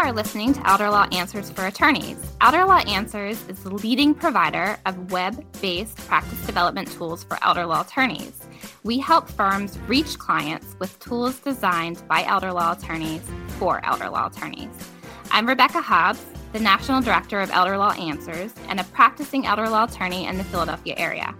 are listening to Elder Law Answers for Attorneys. Elder Law Answers is the leading provider of web based practice development tools for elder law attorneys. We help firms reach clients with tools designed by elder law attorneys for elder law attorneys. I'm Rebecca Hobbs, the National Director of Elder Law Answers and a practicing elder law attorney in the Philadelphia area.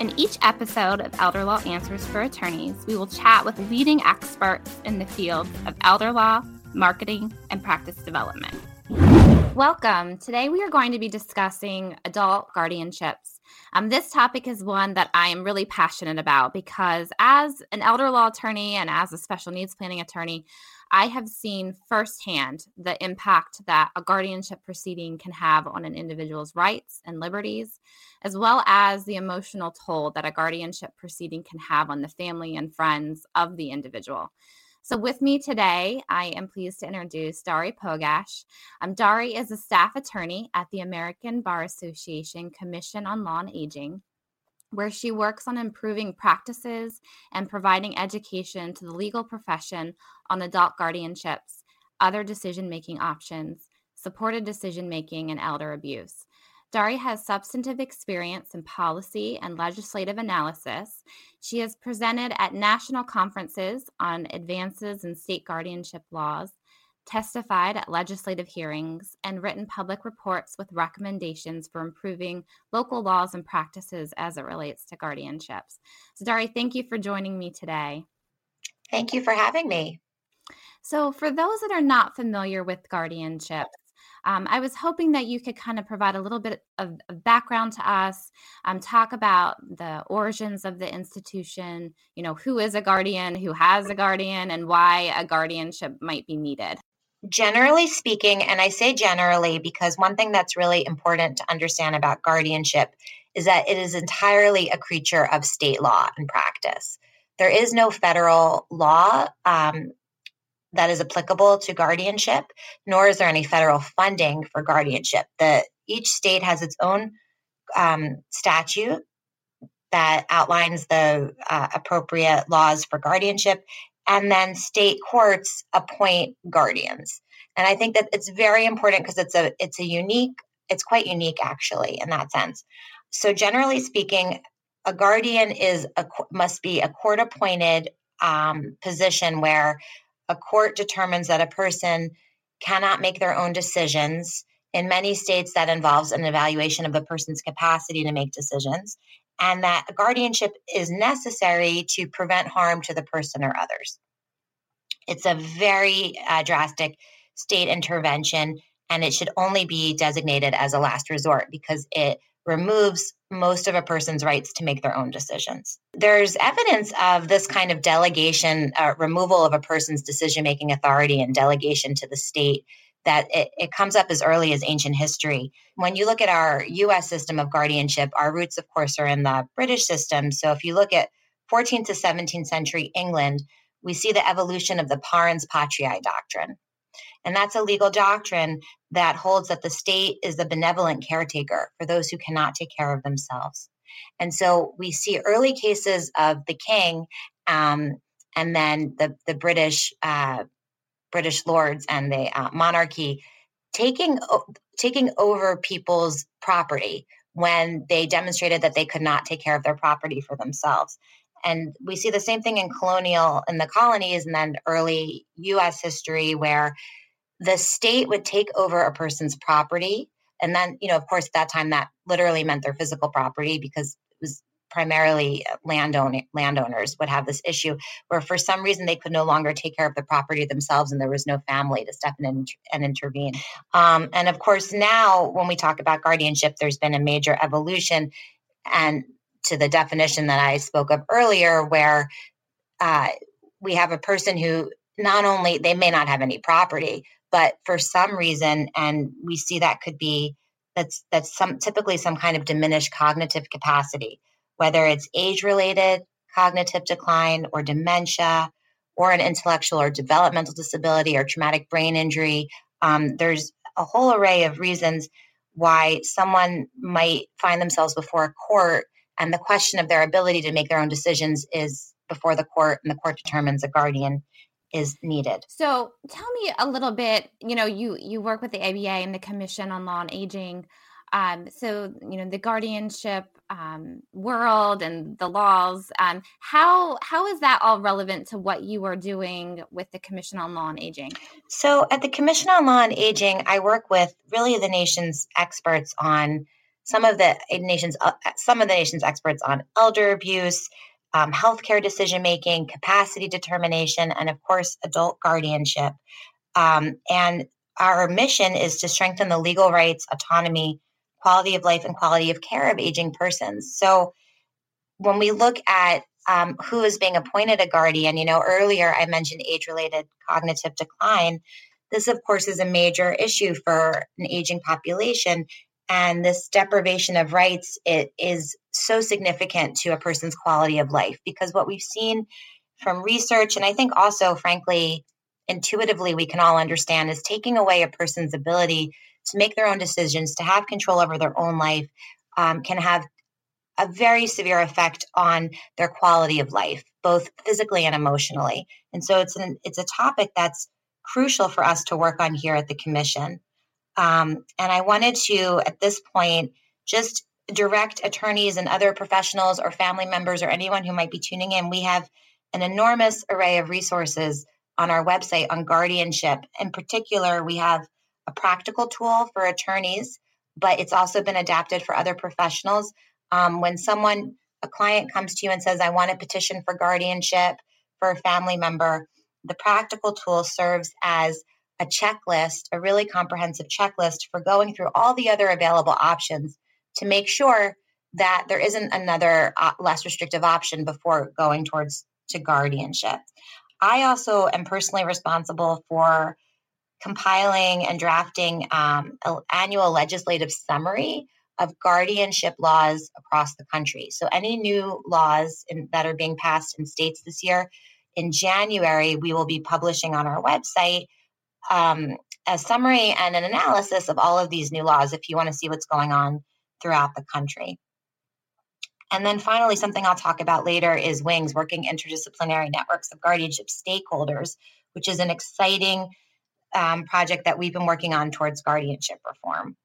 In each episode of Elder Law Answers for Attorneys, we will chat with leading experts in the fields of elder law, marketing, and practice development. Welcome. Today we are going to be discussing adult guardianships. Um, this topic is one that I am really passionate about because, as an elder law attorney and as a special needs planning attorney, I have seen firsthand the impact that a guardianship proceeding can have on an individual's rights and liberties, as well as the emotional toll that a guardianship proceeding can have on the family and friends of the individual. So, with me today, I am pleased to introduce Dari Pogach. Um, Dari is a staff attorney at the American Bar Association Commission on Law and Aging, where she works on improving practices and providing education to the legal profession on adult guardianships, other decision making options, supported decision making, and elder abuse. Dari has substantive experience in policy and legislative analysis. She has presented at national conferences on advances in state guardianship laws, testified at legislative hearings, and written public reports with recommendations for improving local laws and practices as it relates to guardianships. So, Dari, thank you for joining me today. Thank you for having me. So, for those that are not familiar with guardianship, um, I was hoping that you could kind of provide a little bit of, of background to us, um, talk about the origins of the institution, you know, who is a guardian, who has a guardian, and why a guardianship might be needed. Generally speaking, and I say generally because one thing that's really important to understand about guardianship is that it is entirely a creature of state law and practice. There is no federal law um, that is applicable to guardianship, nor is there any federal funding for guardianship. The each state has its own um, statute that outlines the uh, appropriate laws for guardianship, and then state courts appoint guardians. And I think that it's very important because it's a it's a unique it's quite unique actually in that sense. So generally speaking, a guardian is a must be a court appointed um, position where a court determines that a person cannot make their own decisions. In many states, that involves an evaluation of the person's capacity to make decisions, and that guardianship is necessary to prevent harm to the person or others. It's a very uh, drastic state intervention, and it should only be designated as a last resort because it removes most of a person's rights to make their own decisions. There's evidence of this kind of delegation, uh, removal of a person's decision making authority and delegation to the state. That it, it comes up as early as ancient history. When you look at our US system of guardianship, our roots, of course, are in the British system. So if you look at 14th to 17th century England, we see the evolution of the parens patriae doctrine. And that's a legal doctrine that holds that the state is the benevolent caretaker for those who cannot take care of themselves. And so we see early cases of the king um, and then the, the British uh, British lords and the uh, monarchy taking taking over people's property when they demonstrated that they could not take care of their property for themselves. And we see the same thing in colonial in the colonies and then early US history where the state would take over a person's property. And then, you know, of course, at that time that literally meant their physical property because it was primarily landowner, landowners would have this issue where for some reason they could no longer take care of the property themselves and there was no family to step in and, and intervene. Um, and of course, now when we talk about guardianship, there's been a major evolution and to the definition that I spoke of earlier, where uh, we have a person who not only they may not have any property, but for some reason, and we see that could be that's that's some typically some kind of diminished cognitive capacity, whether it's age related cognitive decline or dementia or an intellectual or developmental disability or traumatic brain injury. Um, there's a whole array of reasons why someone might find themselves before a court and the question of their ability to make their own decisions is before the court, and the court determines a guardian is needed. So tell me a little bit, you know, you you work with the ABA and the Commission on Law and Aging. Um, so you know the guardianship um, world and the laws. Um, how how is that all relevant to what you are doing with the Commission on Law and Aging? So at the Commission on Law and Aging, I work with really the nation's experts on some of the nation's uh, some of the nation's experts on elder abuse, um, healthcare decision making, capacity determination, and of course, adult guardianship. Um, and our mission is to strengthen the legal rights, autonomy, quality of life, and quality of care of aging persons. So when we look at um, who is being appointed a guardian, you know, earlier I mentioned age related cognitive decline. This, of course, is a major issue for an aging population and this deprivation of rights it is so significant to a person's quality of life because what we've seen from research and i think also frankly intuitively we can all understand is taking away a person's ability to make their own decisions to have control over their own life um, can have a very severe effect on their quality of life both physically and emotionally. And so it's an it's a topic that's crucial for us to work on here at the commission. Um, and I wanted to, at this point, just direct attorneys and other professionals or family members or anyone who might be tuning in. We have an enormous array of resources on our website on guardianship. In particular, we have a practical tool for attorneys, but it's also been adapted for other professionals. Um, when someone, a client comes to you and says, I want a petition for guardianship for a family member, the practical tool serves as a checklist, a really comprehensive checklist for going through all the other available options to make sure that there isn't another uh, less restrictive option before going towards to guardianship. I also am personally responsible for compiling and drafting um, an annual legislative summary of guardianship laws across the country. So, any new laws in, that are being passed in states this year, in January, we will be publishing on our website um, a summary and an analysis of all of these new laws if you want to see what's going on throughout the country. And then finally, something I'll talk about later is WINGS, Working Interdisciplinary Networks of Guardianship Stakeholders, which is an exciting um, project that we've been working on towards guardianship reform.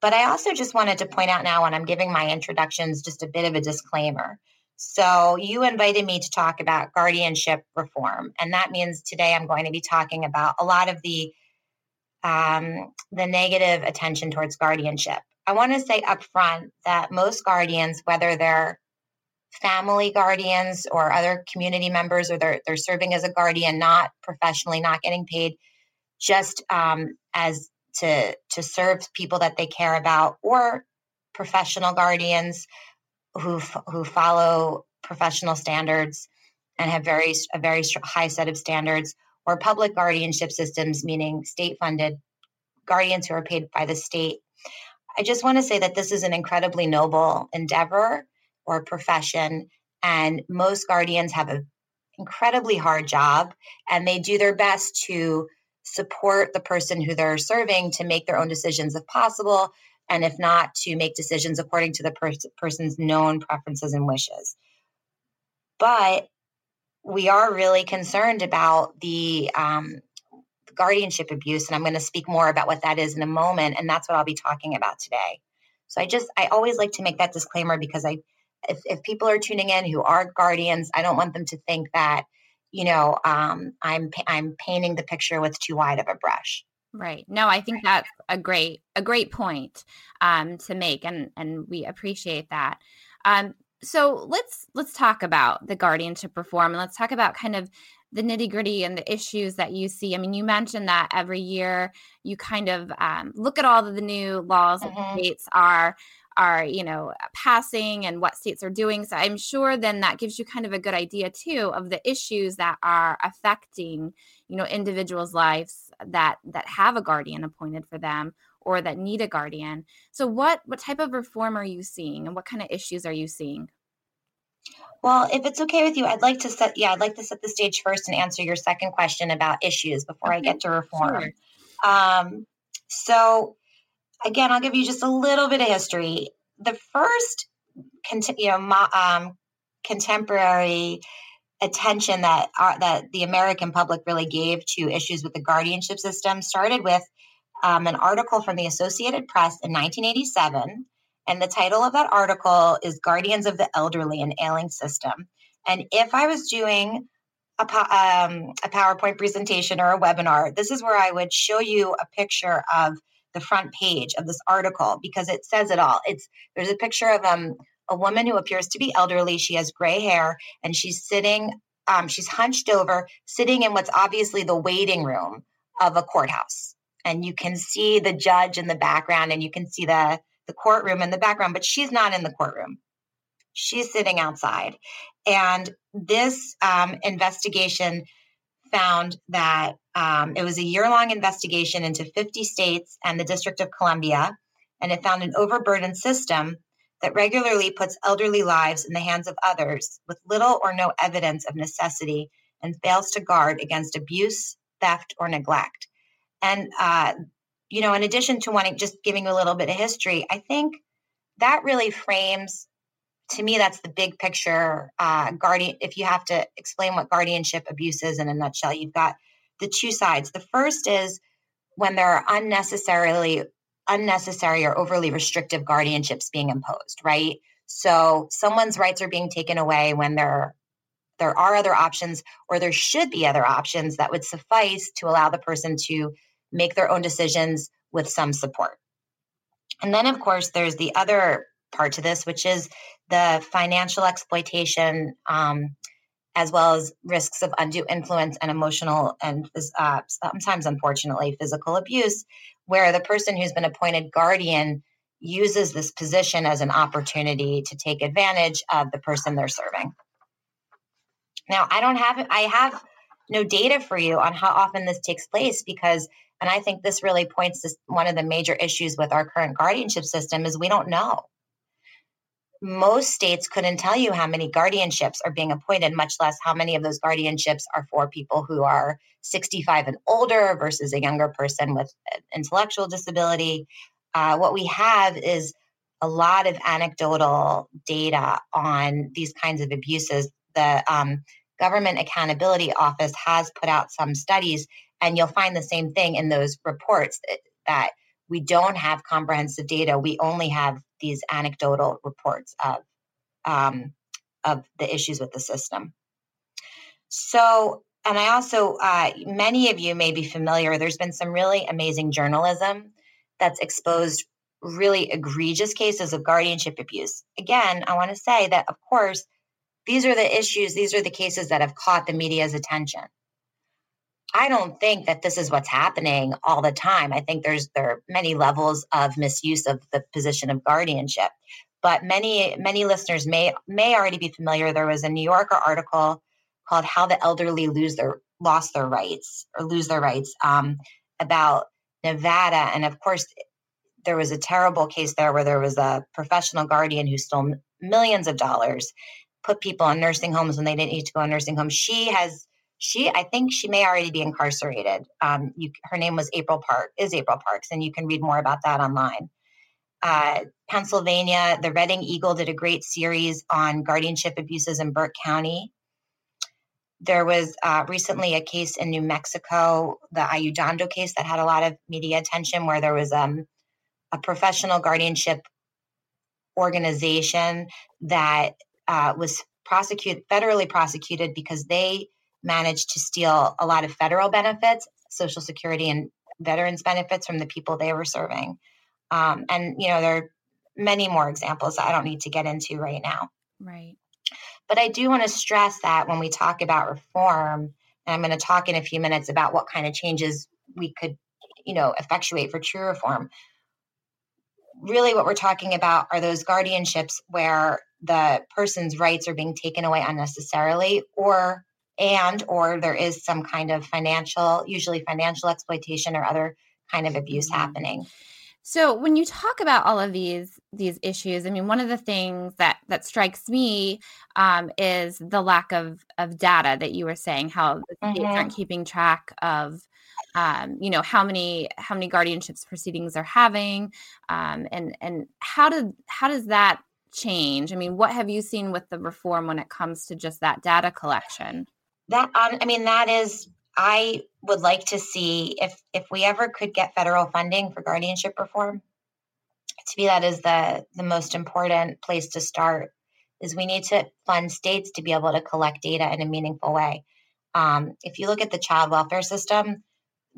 But I also just wanted to point out now when I'm giving my introductions, just a bit of a disclaimer. So, you invited me to talk about guardianship reform. And that means today I'm going to be talking about a lot of the um, the negative attention towards guardianship. I want to say upfront that most guardians, whether they're family guardians or other community members, or they're, they're serving as a guardian, not professionally, not getting paid, just um, as to to serve people that they care about, or professional guardians who who follow professional standards and have very a very high set of standards, or public guardianship systems, meaning state funded guardians who are paid by the state. I just want to say that this is an incredibly noble endeavor or profession, and most guardians have an incredibly hard job, and they do their best to support the person who they're serving to make their own decisions if possible and if not, to make decisions according to the per- person's known preferences and wishes. But we are really concerned about the um, guardianship abuse, and I'm going to speak more about what that is in a moment, and that's what I'll be talking about today. So I just I always like to make that disclaimer because I if, if people are tuning in who are guardians, I don't want them to think that you know um, I'm I'm painting the picture with too wide of a brush. Right. No, I think that's a great a great point um, to make, and and we appreciate that. Um, so let's let's talk about the guardianship reform, and let's talk about kind of the nitty gritty and the issues that you see. I mean, you mentioned that every year you kind of um, look at all of the new laws mm-hmm. that states are are you know passing and what states are doing so i'm sure then that gives you kind of a good idea too of the issues that are affecting you know individuals lives that that have a guardian appointed for them or that need a guardian so what what type of reform are you seeing and what kind of issues are you seeing well, if it's okay with you, I'd like to set yeah, I'd like to set the stage first and answer your second question about issues before okay. I get to reform. Sure. Um, so again, I'll give you just a little bit of history. The first, you know, um, contemporary attention that our, that the American public really gave to issues with the guardianship system started with um, an article from the Associated Press in 1987, and the title of that article is "Guardians of the Elderly and Ailing System." And if I was doing a, um, a PowerPoint presentation or a webinar, this is where I would show you a picture of the front page of this article because it says it all. It's there's a picture of um, a woman who appears to be elderly. She has gray hair and she's sitting, um, she's hunched over, sitting in what's obviously the waiting room of a courthouse. And you can see the judge in the background and you can see the, the courtroom in the background, but she's not in the courtroom. She's sitting outside. And this um, investigation found that um, it was a year long investigation into 50 states and the District of Columbia. And it found an overburdened system that regularly puts elderly lives in the hands of others with little or no evidence of necessity and fails to guard against abuse, theft, or neglect. And, uh, you know, in addition to wanting just giving you a little bit of history, I think that really frames, to me, that's the big picture. Uh, guardian, if you have to explain what guardianship abuse is in a nutshell, you've got the two sides. The first is when there are unnecessarily unnecessary or overly restrictive guardianships being imposed, right? So someone's rights are being taken away when there there are other options or there should be other options that would suffice to allow the person to make their own decisions with some support. And then of course there's the other part to this which is the financial exploitation um, as well as risks of undue influence and emotional and uh, sometimes unfortunately physical abuse where the person who's been appointed guardian uses this position as an opportunity to take advantage of the person they're serving. Now, I don't have I have no data for you on how often this takes place because and I think this really points to one of the major issues with our current guardianship system is we don't know. Most states couldn't tell you how many guardianships are being appointed, much less how many of those guardianships are for people who are 65 and older versus a younger person with intellectual disability. Uh, what we have is a lot of anecdotal data on these kinds of abuses. The um, Government Accountability Office has put out some studies, and you'll find the same thing in those reports that, that we don't have comprehensive data. We only have these anecdotal reports of um, of the issues with the system. So and I also, uh, many of you may be familiar, there's been some really amazing journalism that's exposed really egregious cases of guardianship abuse. Again, I want to say that, of course, these are the issues, these are the cases that have caught the media's attention. I don't think that this is what's happening all the time. I think there's there are many levels of misuse of the position of guardianship. But many many listeners may may already be familiar. There was a New Yorker article called "How the Elderly Lose Their Lost Their Rights" or lose their rights um, about Nevada, and of course, there was a terrible case there where there was a professional guardian who stole millions of dollars, put people in nursing homes when they didn't need to go in nursing homes. She has she i think she may already be incarcerated. Um, you, her name was april park is april parks and you can read more about that online. Uh, pennsylvania the reading eagle did a great series on guardianship abuses in Berks County. There was uh, recently a case in New Mexico, the Ayudando case, that had a lot of media attention, where there was um, a professional guardianship organization that uh, was prosecuted, federally prosecuted, because they managed to steal a lot of federal benefits, Social Security and veterans benefits from the people they were serving. Um, and you know, there are many more examples I don't need to get into right now. Right. But I do want to stress that when we talk about reform, and I'm going to talk in a few minutes about what kind of changes we could, you know, effectuate for true reform. Really, what we're talking about are those guardianships where the person's rights are being taken away unnecessarily, or and or there is some kind of financial, usually financial exploitation or other kind of abuse mm-hmm. happening. So when you talk about all of these these issues, I mean, one of the things that that strikes me um, is the lack of of data that you were saying. How mm-hmm. aren't keeping track of, um, you know, how many how many guardianships proceedings are having, um, and and how did how does that change? I mean, what have you seen with the reform when it comes to just that data collection? That um, I mean, that is I would like to see if if we ever could get federal funding for guardianship reform. To me, that is the the most important place to start. Is we need to fund states to be able to collect data in a meaningful way. Um, if you look at the child welfare system,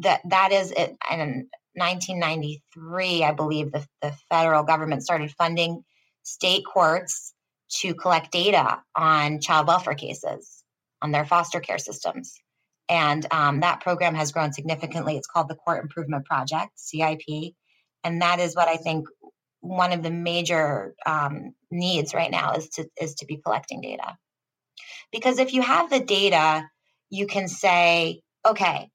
that that is it. In 1993, I believe the, the federal government started funding state courts to collect data on child welfare cases on their foster care systems and um, that program has grown significantly. It's called the Court Improvement Project, CIP. And that is what I think one of the major um, needs right now is to is to be collecting data. Because if you have the data, you can say, okay,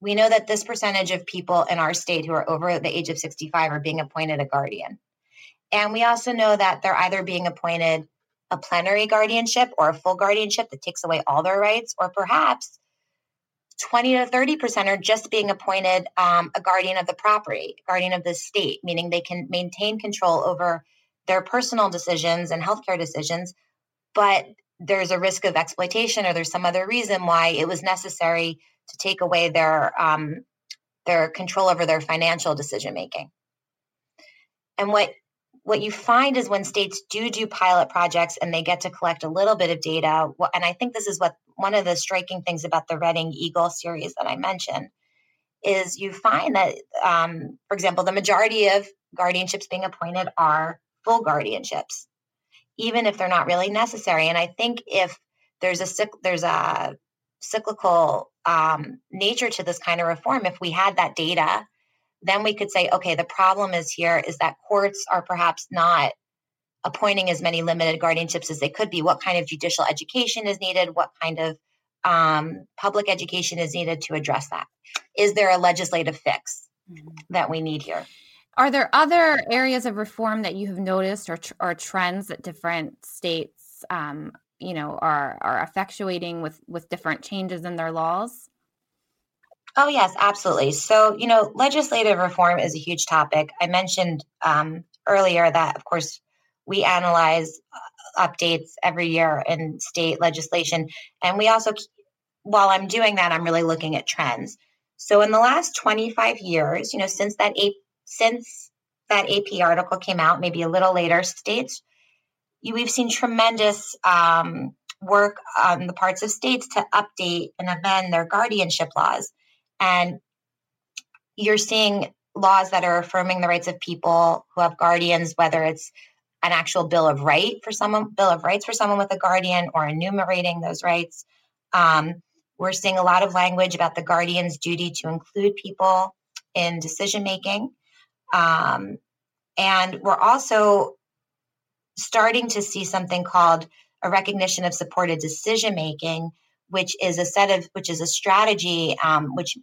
we know that this percentage of people in our state who are over the age of 65 are being appointed a guardian. And we also know that they're either being appointed a plenary guardianship or a full guardianship that takes away all their rights, or perhaps 20 to 30% are just being appointed um, a guardian of the property, guardian of the estate, meaning they can maintain control over their personal decisions and healthcare decisions, but there's a risk of exploitation or there's some other reason why it was necessary to take away their um, their control over their financial decision making. And what what you find is when states do do pilot projects and they get to collect a little bit of data, and I think this is what one of the striking things about the Reading Eagle series that I mentioned is you find that, um, for example, the majority of guardianships being appointed are full guardianships, even if they're not really necessary. And I think if there's a there's a cyclical um, nature to this kind of reform, if we had that data then we could say, okay, the problem is here is that courts are perhaps not appointing as many limited guardianships as they could be. What kind of judicial education is needed? What kind of um, public education is needed to address that? Is there a legislative fix mm-hmm. that we need here? Are there other areas of reform that you have noticed or, or trends that different states, um, you know, are are effectuating with with different changes in their laws? Oh, yes, absolutely. So, you know, legislative reform is a huge topic. I mentioned um, earlier that, of course, we analyze uh, updates every year in state legislation. And we also, while I'm doing that, I'm really looking at trends. So, in the last 25 years, you know, since that A- since that AP article came out, maybe a little later, states we've seen tremendous um, work on the parts of states to update and amend their guardianship laws. And you're seeing laws that are affirming the rights of people who have guardians, whether it's an actual bill of right for someone, bill of rights for someone with a guardian, or enumerating those rights. Um, we're seeing a lot of language about the guardian's duty to include people in decision making. Um, and we're also starting to see something called a recognition of supported decision making, which is a set of which is a strategy um, which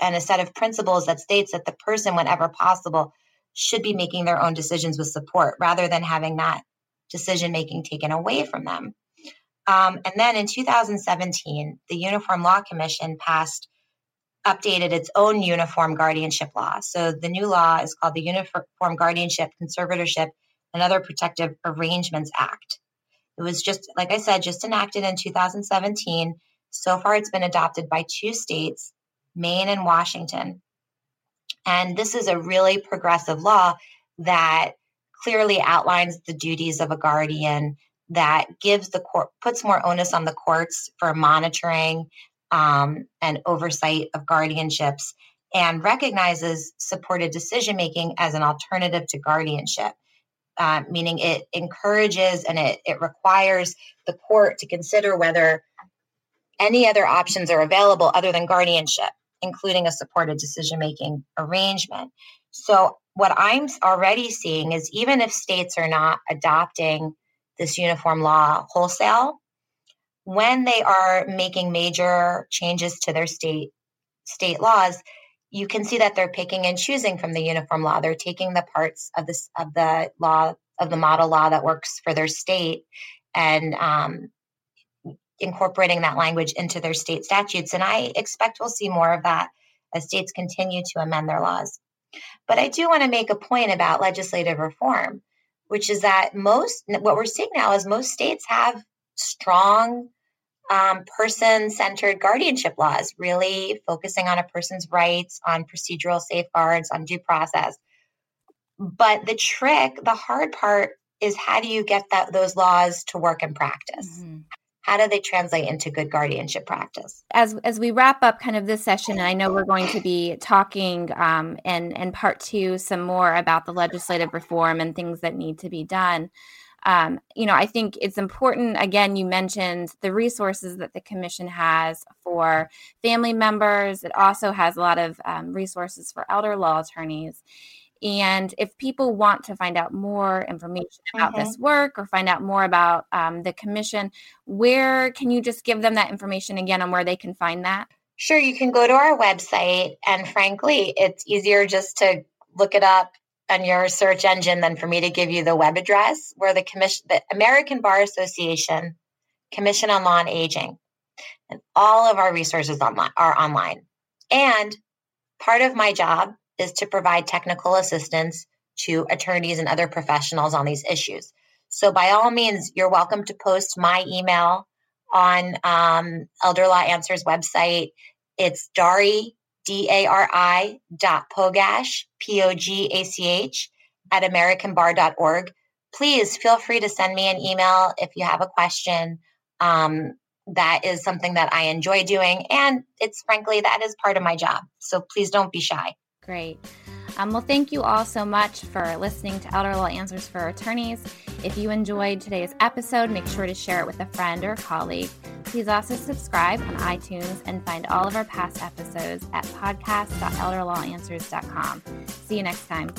and a set of principles that states that the person whenever possible should be making their own decisions with support rather than having that decision making taken away from them. Um, and then in 2017 the uniform law commission passed updated its own uniform guardianship law. So the new law is called the uniform guardianship conservatorship and other protective arrangements act. It was just, like I said, just enacted in 2017. So far, it's been adopted by two states, Maine and Washington. And this is a really progressive law that clearly outlines the duties of a guardian, that gives the court, puts more onus on the courts for monitoring um, and oversight of guardianships, and recognizes supported decision making as an alternative to guardianship uh, meaning it encourages and it, it requires the court to consider whether any other options are available other than guardianship, including a supported decision making arrangement. So, what I'm already seeing is even if states are not adopting this uniform law wholesale, when they are making major changes to their state state laws, you can see that they're picking and choosing from the uniform law. They're taking the parts of this of the law of the model law that works for their state and um, incorporating that language into their state statutes. And I expect we'll see more of that as states continue to amend their laws. But I do want to make a point about legislative reform. which is that most, what we're seeing now is most states have strong um, person centered guardianship laws, really focusing on a person's rights, on procedural safeguards, on due process. But the trick, the hard part is how do you get that those laws to work in practice? Mm-hmm. How do they translate into good guardianship practice? As as we wrap up kind of this session, and I know we're going to be talking um, in in part two some more about the legislative reform and things that need to be done. Um, you know, I think it's important. Again, you mentioned the resources that the commission has for family members. It also has a lot of um, resources for elder law attorneys. And if people want to find out more information about this work or find out more about um, the commission, where can you just give them that information again on where they can find that? Sure, you can go to our website. And frankly, it's easier just to look it up on your search engine than for me to give you the web address where the commission, the American Bar Association Commission on Law and Aging, and all of our resources online are online. And part of my job is to provide technical assistance to attorneys and other professionals on these issues. So, by all means, you're welcome to post my email on um, Elder Law Answers website. It's Dari, D A R I dot Pogach, P O G A C H, at AmericanBar.org. Please feel free to send me an email if you have a question. Um, that is something that I enjoy doing. And it's frankly, that is part of my job. So please don't be shy. Great. Um, well, thank you all so much for listening to Elder Law Answers for Attorneys. If you enjoyed today's episode, make sure to share it with a friend or colleague. Please also subscribe on iTunes and find all of our past episodes at podcast.elderlawanswers.com. See you next time.